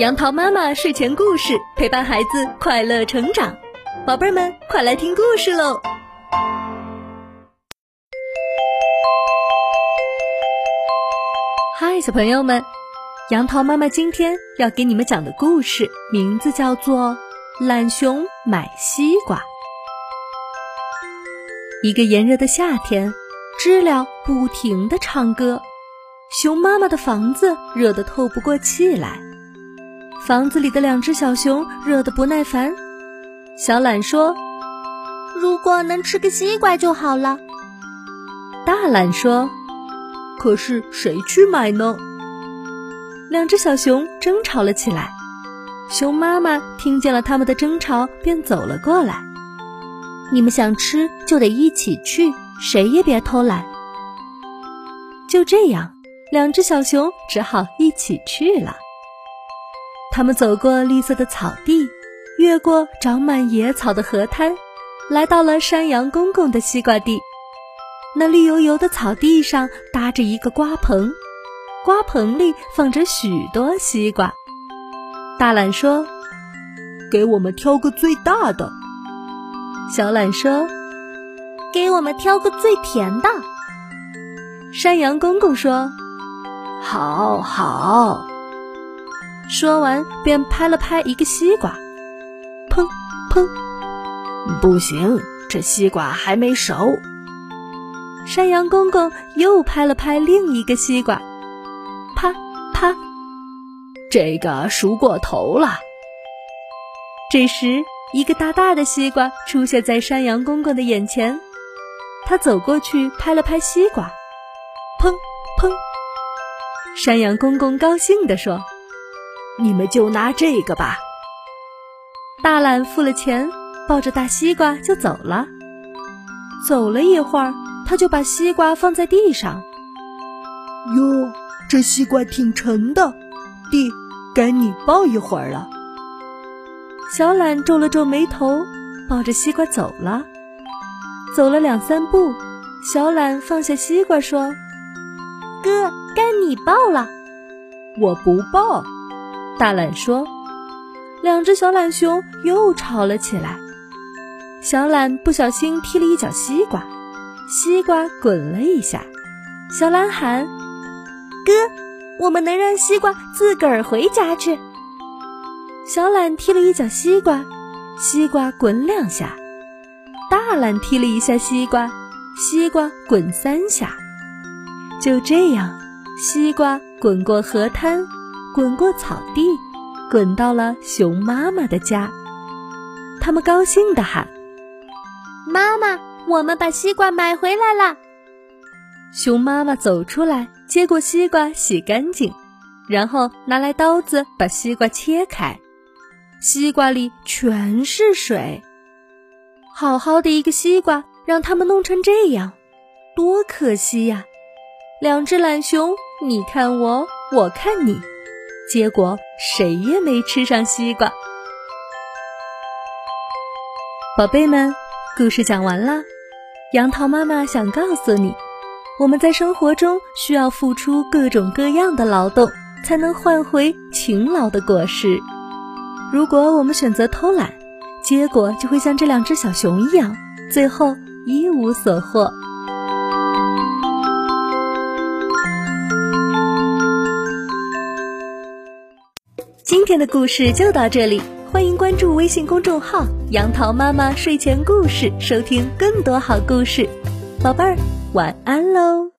杨桃妈妈睡前故事陪伴孩子快乐成长，宝贝们快来听故事喽！嗨，小朋友们，杨桃妈妈今天要给你们讲的故事名字叫做《懒熊买西瓜》。一个炎热的夏天，知了不停地唱歌，熊妈妈的房子热得透不过气来。房子里的两只小熊热得不耐烦。小懒说：“如果能吃个西瓜就好了。”大懒说：“可是谁去买呢？”两只小熊争吵了起来。熊妈妈听见了他们的争吵，便走了过来：“你们想吃就得一起去，谁也别偷懒。”就这样，两只小熊只好一起去了。他们走过绿色的草地，越过长满野草的河滩，来到了山羊公公的西瓜地。那绿油油的草地上搭着一个瓜棚，瓜棚里放着许多西瓜。大懒说：“给我们挑个最大的。”小懒说：“给我们挑个最甜的。”山羊公公说：“好好。”说完，便拍了拍一个西瓜，砰砰！不行，这西瓜还没熟。山羊公公又拍了拍另一个西瓜，啪啪，这个熟过头了。这时，一个大大的西瓜出现在山羊公公的眼前，他走过去拍了拍西瓜，砰砰！山羊公公高兴地说。你们就拿这个吧。大懒付了钱，抱着大西瓜就走了。走了一会儿，他就把西瓜放在地上。哟，这西瓜挺沉的，弟，该你抱一会儿了。小懒皱了皱眉头，抱着西瓜走了。走了两三步，小懒放下西瓜说：“哥，该你抱了。”我不抱。大懒说：“两只小懒熊又吵了起来。小懒不小心踢了一脚西瓜，西瓜滚了一下。小懒喊：‘哥，我们能让西瓜自个儿回家去。’小懒踢了一脚西瓜，西瓜滚两下。大懒踢了一下西瓜，西瓜滚三下。就这样，西瓜滚过河滩。”滚过草地，滚到了熊妈妈的家。他们高兴地喊：“妈妈，我们把西瓜买回来了！”熊妈妈走出来，接过西瓜，洗干净，然后拿来刀子把西瓜切开。西瓜里全是水，好好的一个西瓜，让他们弄成这样，多可惜呀！两只懒熊，你看我，我看你。结果谁也没吃上西瓜。宝贝们，故事讲完了。杨桃妈妈想告诉你，我们在生活中需要付出各种各样的劳动，才能换回勤劳的果实。如果我们选择偷懒，结果就会像这两只小熊一样，最后一无所获。今天的故事就到这里，欢迎关注微信公众号“杨桃妈妈睡前故事”，收听更多好故事。宝贝儿，晚安喽！